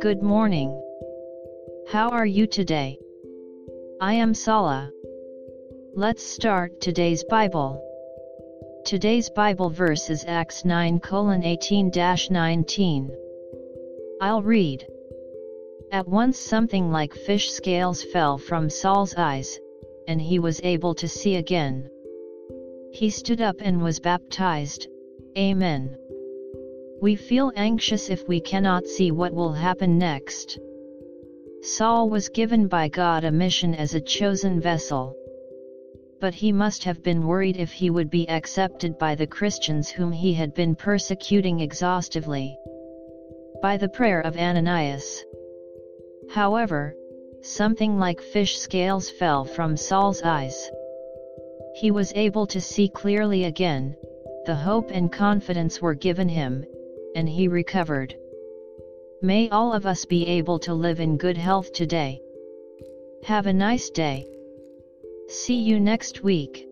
Good morning. How are you today? I am Sala. Let's start today's Bible. Today's Bible verse is Acts 9 18 19. I'll read. At once something like fish scales fell from Saul's eyes, and he was able to see again. He stood up and was baptized. Amen. We feel anxious if we cannot see what will happen next. Saul was given by God a mission as a chosen vessel. But he must have been worried if he would be accepted by the Christians whom he had been persecuting exhaustively. By the prayer of Ananias. However, something like fish scales fell from Saul's eyes. He was able to see clearly again, the hope and confidence were given him, and he recovered. May all of us be able to live in good health today. Have a nice day. See you next week.